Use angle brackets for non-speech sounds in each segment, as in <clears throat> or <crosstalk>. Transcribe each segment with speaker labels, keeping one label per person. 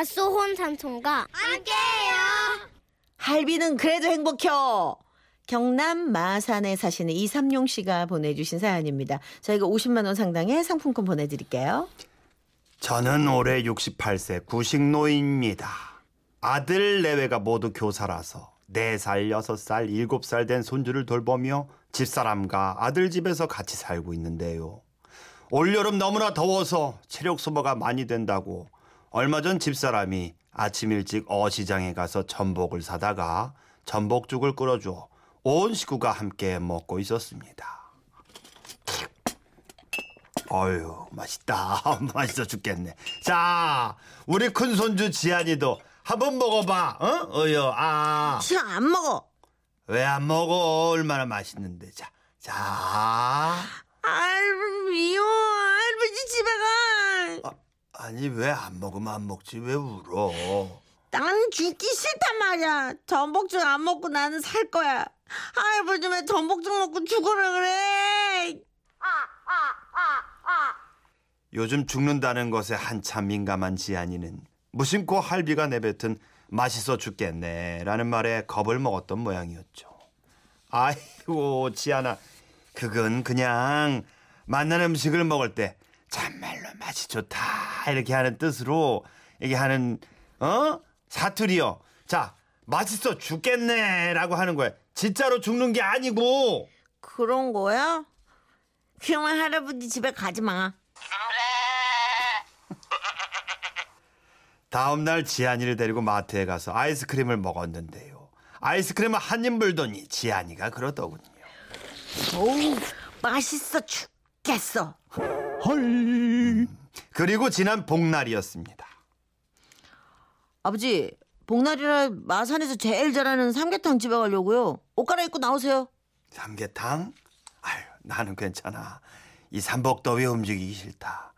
Speaker 1: 닷소혼 삼촌과 함께해요.
Speaker 2: 할비는 그래도 행복혀. 경남 마산에 사시는 이삼용 씨가 보내주신 사연입니다. 저희가 50만 원 상당의 상품권 보내드릴게요.
Speaker 3: 저는 올해 68세 구식노입니다. 아들 내외가 모두 교사라서 4살, 6살, 7살 된 손주를 돌보며 집사람과 아들 집에서 같이 살고 있는데요. 올여름 너무나 더워서 체력 소모가 많이 된다고 얼마 전 집사람이 아침 일찍 어시장에 가서 전복을 사다가 전복죽을 끓여줘 온 식구가 함께 먹고 있었습니다. 어휴 맛있다 <laughs> 맛있어 죽겠네. 자 우리 큰 손주 지안이도 한번 먹어봐. 어? 어여 아.
Speaker 2: 지금 안 먹어.
Speaker 3: 왜 안 먹어? 얼마나 맛있는데. 자, 자.
Speaker 2: 할비요, 할아버지 집에 가.
Speaker 3: 아, 아니 왜 안 먹으면 안 먹지? 왜 울어?
Speaker 2: 난 죽기 싫단 말이야. 전복죽 안 먹고 나는 살 거야. 할아버지 왜 전복죽 먹고 죽으라 그래?
Speaker 3: 요즘 죽는다는 것에 한참 민감한 지안이는 무심코 할비가 내뱉은 맛있어 죽겠네 라는 말에 겁을 먹었던 모양이었죠. 아이고 지안아, 그건 그냥 맛난 음식을 먹을 때 참말로 맛이 좋다 이렇게 하는 뜻으로 이게 하는 어 사투리요. 자 맛있어 죽겠네라고 하는 거야. 진짜로 죽는 게 아니고.
Speaker 2: 그런 거야? 그러면 할아버지 집에 가지 마. <laughs>
Speaker 3: 다음 날 지안이를 데리고 마트에 가서 아이스크림을 먹었는데요. 아이스크림을 한 입 물더니 지안이가 그러더군요.
Speaker 2: 어우, 맛있어 죽겠어.
Speaker 3: 그리고 지난 복날이었습니다.
Speaker 2: 아버지, 복날이라 마산에서 제일 잘하는 삼계탕 집에 가려고요. 옷 갈아입고 나오세요.
Speaker 3: 삼계탕? 아유, 나는 괜찮아. 이 삼복더위 움직이기 싫다.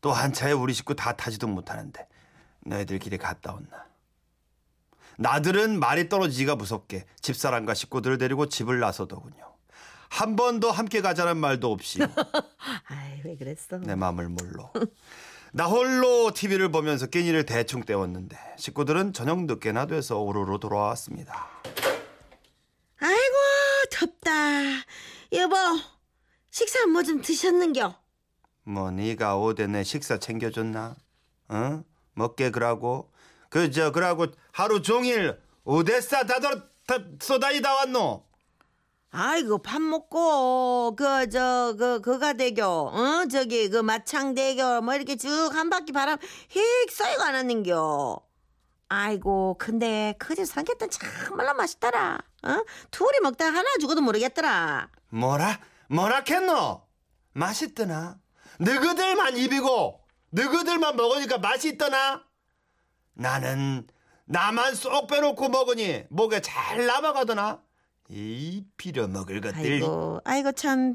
Speaker 3: 또 한 차에 우리 식구 다 타지도 못하는데 너희들끼리 갔다 온나. 나들은 말이 떨어지기가 무섭게 집사람과 식구들을 데리고 집을 나서더군요. 한 번도 함께 가자는 말도 없이 <laughs>
Speaker 2: 아이, 왜 그랬어?
Speaker 3: 내 마음을 몰로. 나 홀로 TV를 보면서 끼니를 대충 때웠는데 식구들은 저녁 늦게나 돼서 오로로 돌아왔습니다.
Speaker 2: 아이고, 덥다. 여보, 식사 뭐 좀 드셨는겨?
Speaker 3: 뭐 네가 오대 내 식사 챙겨줬나? 어? 먹게 그러고 그저 그러고 하루 종일 오대싸 다들 다 쏘다니다 왔노.
Speaker 2: 아이고 밥 먹고 그 저 그 그가 대교 어 저기 그 마창대교 뭐 이렇게 쭉 한 바퀴 바람 휙 쏘이고 안 왔는겨 아이고 근데 그 집 삼계탕 참말로 맛있더라 어 둘이 먹다 하나 죽어도 모르겠더라
Speaker 3: 뭐라 뭐라 했노? 맛있더나? 너희들만 입이고 너희들만 먹으니까 맛있더나? 나는 나만 쏙 빼놓고 먹으니 목에 잘 남아가더나? 이 빌어먹을 것들
Speaker 2: 아이고 아이고 참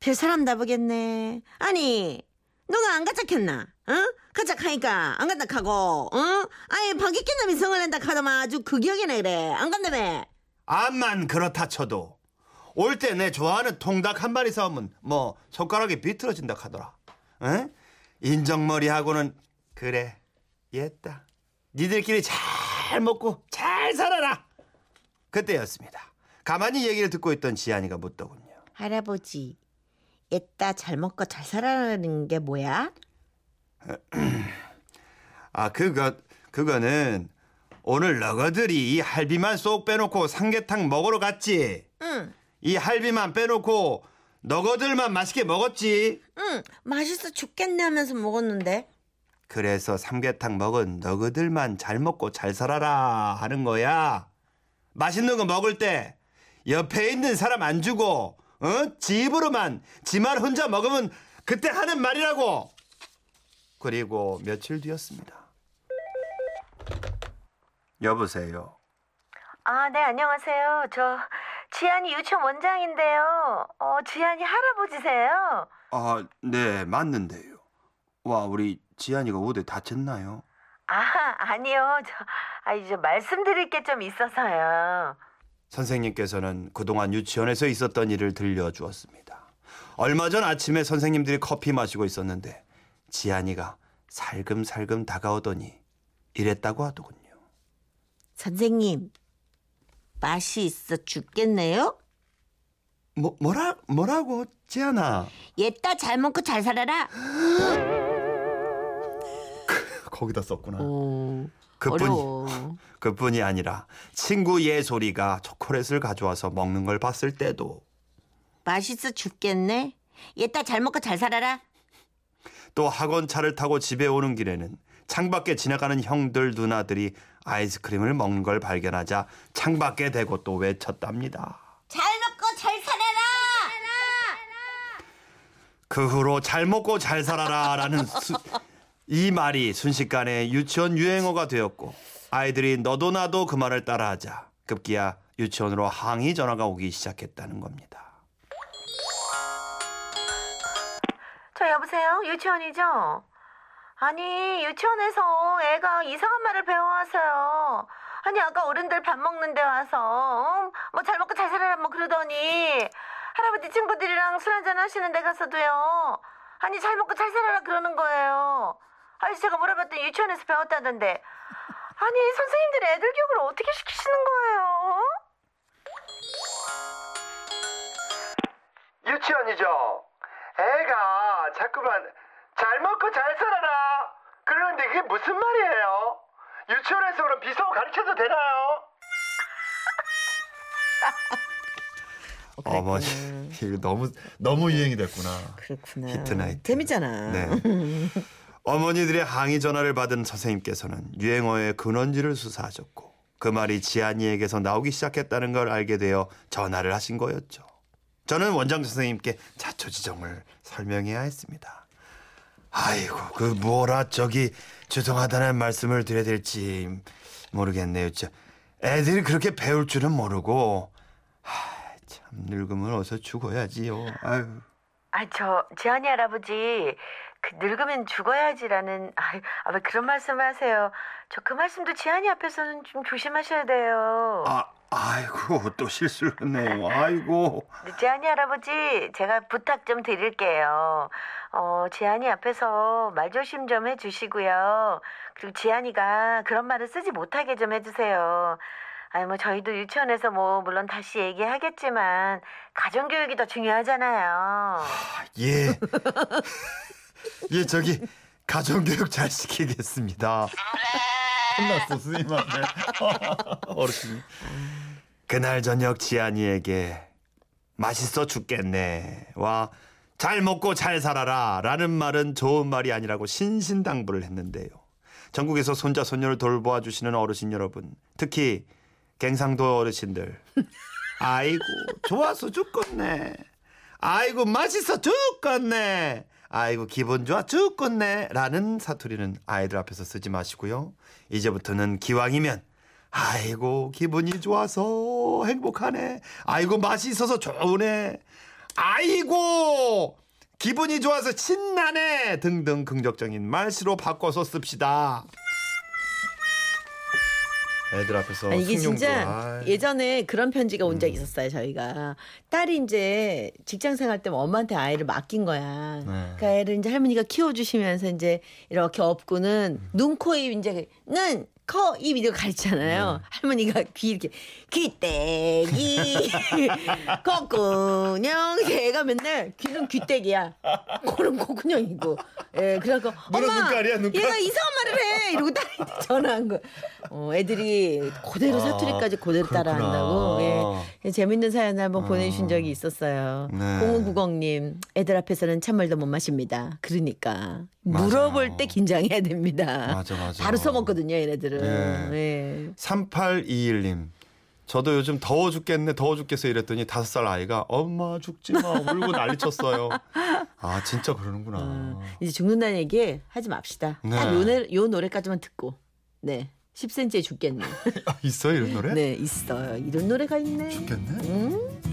Speaker 2: 별 사람 다 보겠네 아니 너가 안 가짝했나 어 가짝하니까 안 간다 하고 어 아예 박익긴 놈이 성을 낸다 하더만 아주 그 기억이네 그래 안 간다며
Speaker 3: 암만 그렇다 쳐도 올 때 내 좋아하는 통닭 한 마리 사오면 뭐 손가락이 비틀어진다 하더라. 에? 인정머리하고는 그래 옛다. 니들끼리 잘 먹고 잘 살아라. 그때였습니다. 가만히 얘기를 듣고 있던 지안이가 묻더군요.
Speaker 2: 할아버지, 애따 잘 먹고 잘 살아라는 게 뭐야? <clears throat>
Speaker 3: 아 그거 그거는 오늘 너희들이 이 할비만 쏙 빼놓고 삼계탕 먹으러 갔지.
Speaker 2: 응,
Speaker 3: 이 할비만 빼놓고 너희들만 맛있게 먹었지.
Speaker 2: 응, 맛있어 죽겠네 하면서 먹었는데.
Speaker 3: 그래서 삼계탕 먹은 너희들만 잘 먹고 잘 살아라 하는 거야. 맛있는 거 먹을 때 옆에 있는 사람 안 주고 어? 지 입으로만 지만 혼자 먹으면 그때 하는 말이라고. 그리고 며칠 뒤였습니다. 여보세요.
Speaker 4: 아, 네, 안녕하세요. 저 지안이 유치원 원장인데요. 어, 지안이 할아버지세요?
Speaker 3: 아, 네, 맞는데요. 와, 우리 지안이가 어디 다쳤나요?
Speaker 4: 아, 아니요. 저, 아, 이제 말씀드릴 게 좀 있어서요.
Speaker 3: 선생님께서는 그동안 유치원에서 있었던 일을 들려주었습니다. 얼마 전 아침에 선생님들이 커피 마시고 있었는데 지안이가 살금살금 다가오더니 이랬다고 하더군요.
Speaker 2: 선생님, 맛이 있어 죽겠네요?
Speaker 3: 뭐 뭐라 뭐라고 지안아?
Speaker 2: 얘따 잘 먹고 잘 살아라.
Speaker 3: 거기다 썼구나.
Speaker 2: 오,
Speaker 3: 그뿐이
Speaker 2: 어려워. <laughs>
Speaker 3: 그뿐이 아니라 친구 예솔이가 초콜릿을 가져와서 먹는 걸 봤을 때도
Speaker 2: 맛있어 죽겠네. 얘따 잘 먹고 잘 살아라.
Speaker 3: 또 학원 차를 타고 집에 오는 길에는 창밖에 지나가는 형들 누나들이 아이스크림을 먹는 걸 발견하자 창밖에 대고 또 외쳤답니다.
Speaker 2: 잘 먹고 잘 살아라.
Speaker 3: 그 후로 잘 먹고 잘 살아라라는 수- 이 말이 순식간에 유치원 유행어가 되었고 아이들이 너도 나도 그 말을 따라하자 급기야 유치원으로 항의 전화가 오기 시작했다는 겁니다.
Speaker 4: 저 여보세요? 유치원이죠? 아니 유치원에서 애가 이상한 말을 배워왔어요. 아니 아까 어른들 밥 먹는데 와서 뭐잘 먹고 잘 살아라 뭐 그러더니 할아버지 친구들이랑 술 한잔 하시는 데 가서도요. 아니 잘 먹고 잘 살아라 그러는 거예요. 아니 제가 물어봤더니 유치원에서 배웠다던데. 아니 선생님들이 애들 교육을 어떻게 시키시는 거예요?
Speaker 3: 유치원이죠. 애가 자꾸만 잘 먹고 잘 살아라. 그러는데 그게 무슨 말이에요? 유치원에서 그럼 비서 가르쳐도 되나요? 어머니 이거 너무 너무 유행이 됐구나.
Speaker 2: 그렇구나.
Speaker 3: 히트다 히트.
Speaker 2: 재밌잖아.
Speaker 3: 네. <laughs> 어머니들의 항의 전화를 받은 선생님께서는 유행어의 근원지를 수사하셨고 그 말이 지안이에게서 나오기 시작했다는 걸 알게 되어 전화를 하신 거였죠. 저는 원장 선생님께 자초지종을 설명해야 했습니다. 아이고 그 뭐라 저기 죄송하다는 말씀을 드려야 될지 모르겠네요. 저 애들이 그렇게 배울 줄은 모르고 하, 참 늙으면 어서 죽어야지요. 아유.
Speaker 4: 아, 저 지한이 할아버지 그 늙으면 죽어야지라는 아, 아, 왜 그런 말씀을 하세요? 저 그 말씀도 지한이 앞에서는 좀 조심하셔야 돼요.
Speaker 3: 아, 아이고 또 실수를 했네요. 아이고. <laughs>
Speaker 4: 네, 지한이 할아버지 제가 부탁 좀 드릴게요. 어, 지한이 앞에서 말 조심 좀 해주시고요. 그리고 지한이가 그런 말을 쓰지 못하게 좀 해주세요. 아니 뭐 저희도 유치원에서 뭐 물론 다시 얘기하겠지만 가정교육이 더 중요하잖아요.
Speaker 3: 예. <laughs> 예, 저기 가정교육 잘 시키겠습니다. 혼났어 선생님한테. <laughs> 어르신이. 그날 저녁 지안이에게 맛있어 죽겠네 와 잘 먹고 잘 살아라 라는 말은 좋은 말이 아니라고 신신당부를 했는데요. 전국에서 손자 손녀를 돌보아 주시는 어르신 여러분, 특히 갱상도 어르신들. 아이고 좋아서 죽겠네. 아이고 맛있어 죽겠네. 아이고 기분 좋아 죽겠네. 라는 사투리는 아이들 앞에서 쓰지 마시고요. 이제부터는 기왕이면 아이고 기분이 좋아서 행복하네. 아이고 맛이 있어서 좋으네. 아이고 기분이 좋아서 신나네 등등 긍정적인 말씨로 바꿔서 씁시다. 애들 앞에서
Speaker 2: 아니, 이게
Speaker 3: 숭늉도,
Speaker 2: 진짜
Speaker 3: 아이.
Speaker 2: 예전에 그런 편지가 온 적이 있었어요 저희가 딸이 이제 직장 생활 때문에 엄마한테 아이를 맡긴 거야.
Speaker 3: 네.
Speaker 2: 그러니까 애를 이제 할머니가 키워주시면서 이제 이렇게 업고는 눈, 코, 입 이제 는 커, 입 이렇게 가르치잖아요. 할머니가 귀 이렇게 귀때기, <laughs> 콧구녕. 애가 맨날 귀는 귀때기야. 코는 코구녕이고. 예, 그래갖고
Speaker 3: 눈은
Speaker 2: 엄마
Speaker 3: 눈깔이야, 눈깔.
Speaker 2: 얘가 이상한 말을 해. 이러고 딸한테 전화한 거. 어, 애들이 그대로
Speaker 3: 아,
Speaker 2: 사투리까지 그대로
Speaker 3: 그렇구나.
Speaker 2: 따라 한다고. 예. 재밌는 사연 한번 보내주신 적이 있었어요.
Speaker 3: 네.
Speaker 2: 0590님, 애들 앞에서는 찬물도 못 마십니다. 그러니까
Speaker 3: 맞아요.
Speaker 2: 물어볼 때 긴장해야 됩니다.
Speaker 3: 맞아, 맞아.
Speaker 2: 바로 써먹거든요, 얘네들 은.
Speaker 3: 예.
Speaker 2: 예.
Speaker 3: 3821님. 저도 요즘 더워 죽겠네, 더워 죽겠어 이랬더니 다섯 살 아이가 엄마 죽지 마 울고 난리 쳤어요. 아 진짜 그러는구나.
Speaker 2: 어, 이제 죽는다는 얘기 하지 맙시다.
Speaker 3: 네.
Speaker 2: 딱 요, 노래, 요 노래까지만 듣고. 네. 10cm에 죽겠네.
Speaker 3: 아, <laughs> 있어요 이런 노래?
Speaker 2: 네, 있어요. 이런 노래가 있네.
Speaker 3: 죽겠네.
Speaker 2: 음?